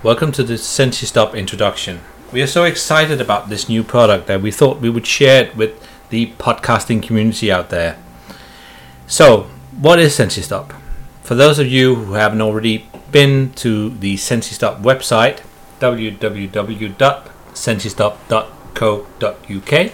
Welcome to the SensiStop introduction. We are so excited about this new product that we thought we would share it with the podcasting community out there. So, what is SensiStop? For those of you who haven't already been to the SensiStop website, www.sensistop.co.uk,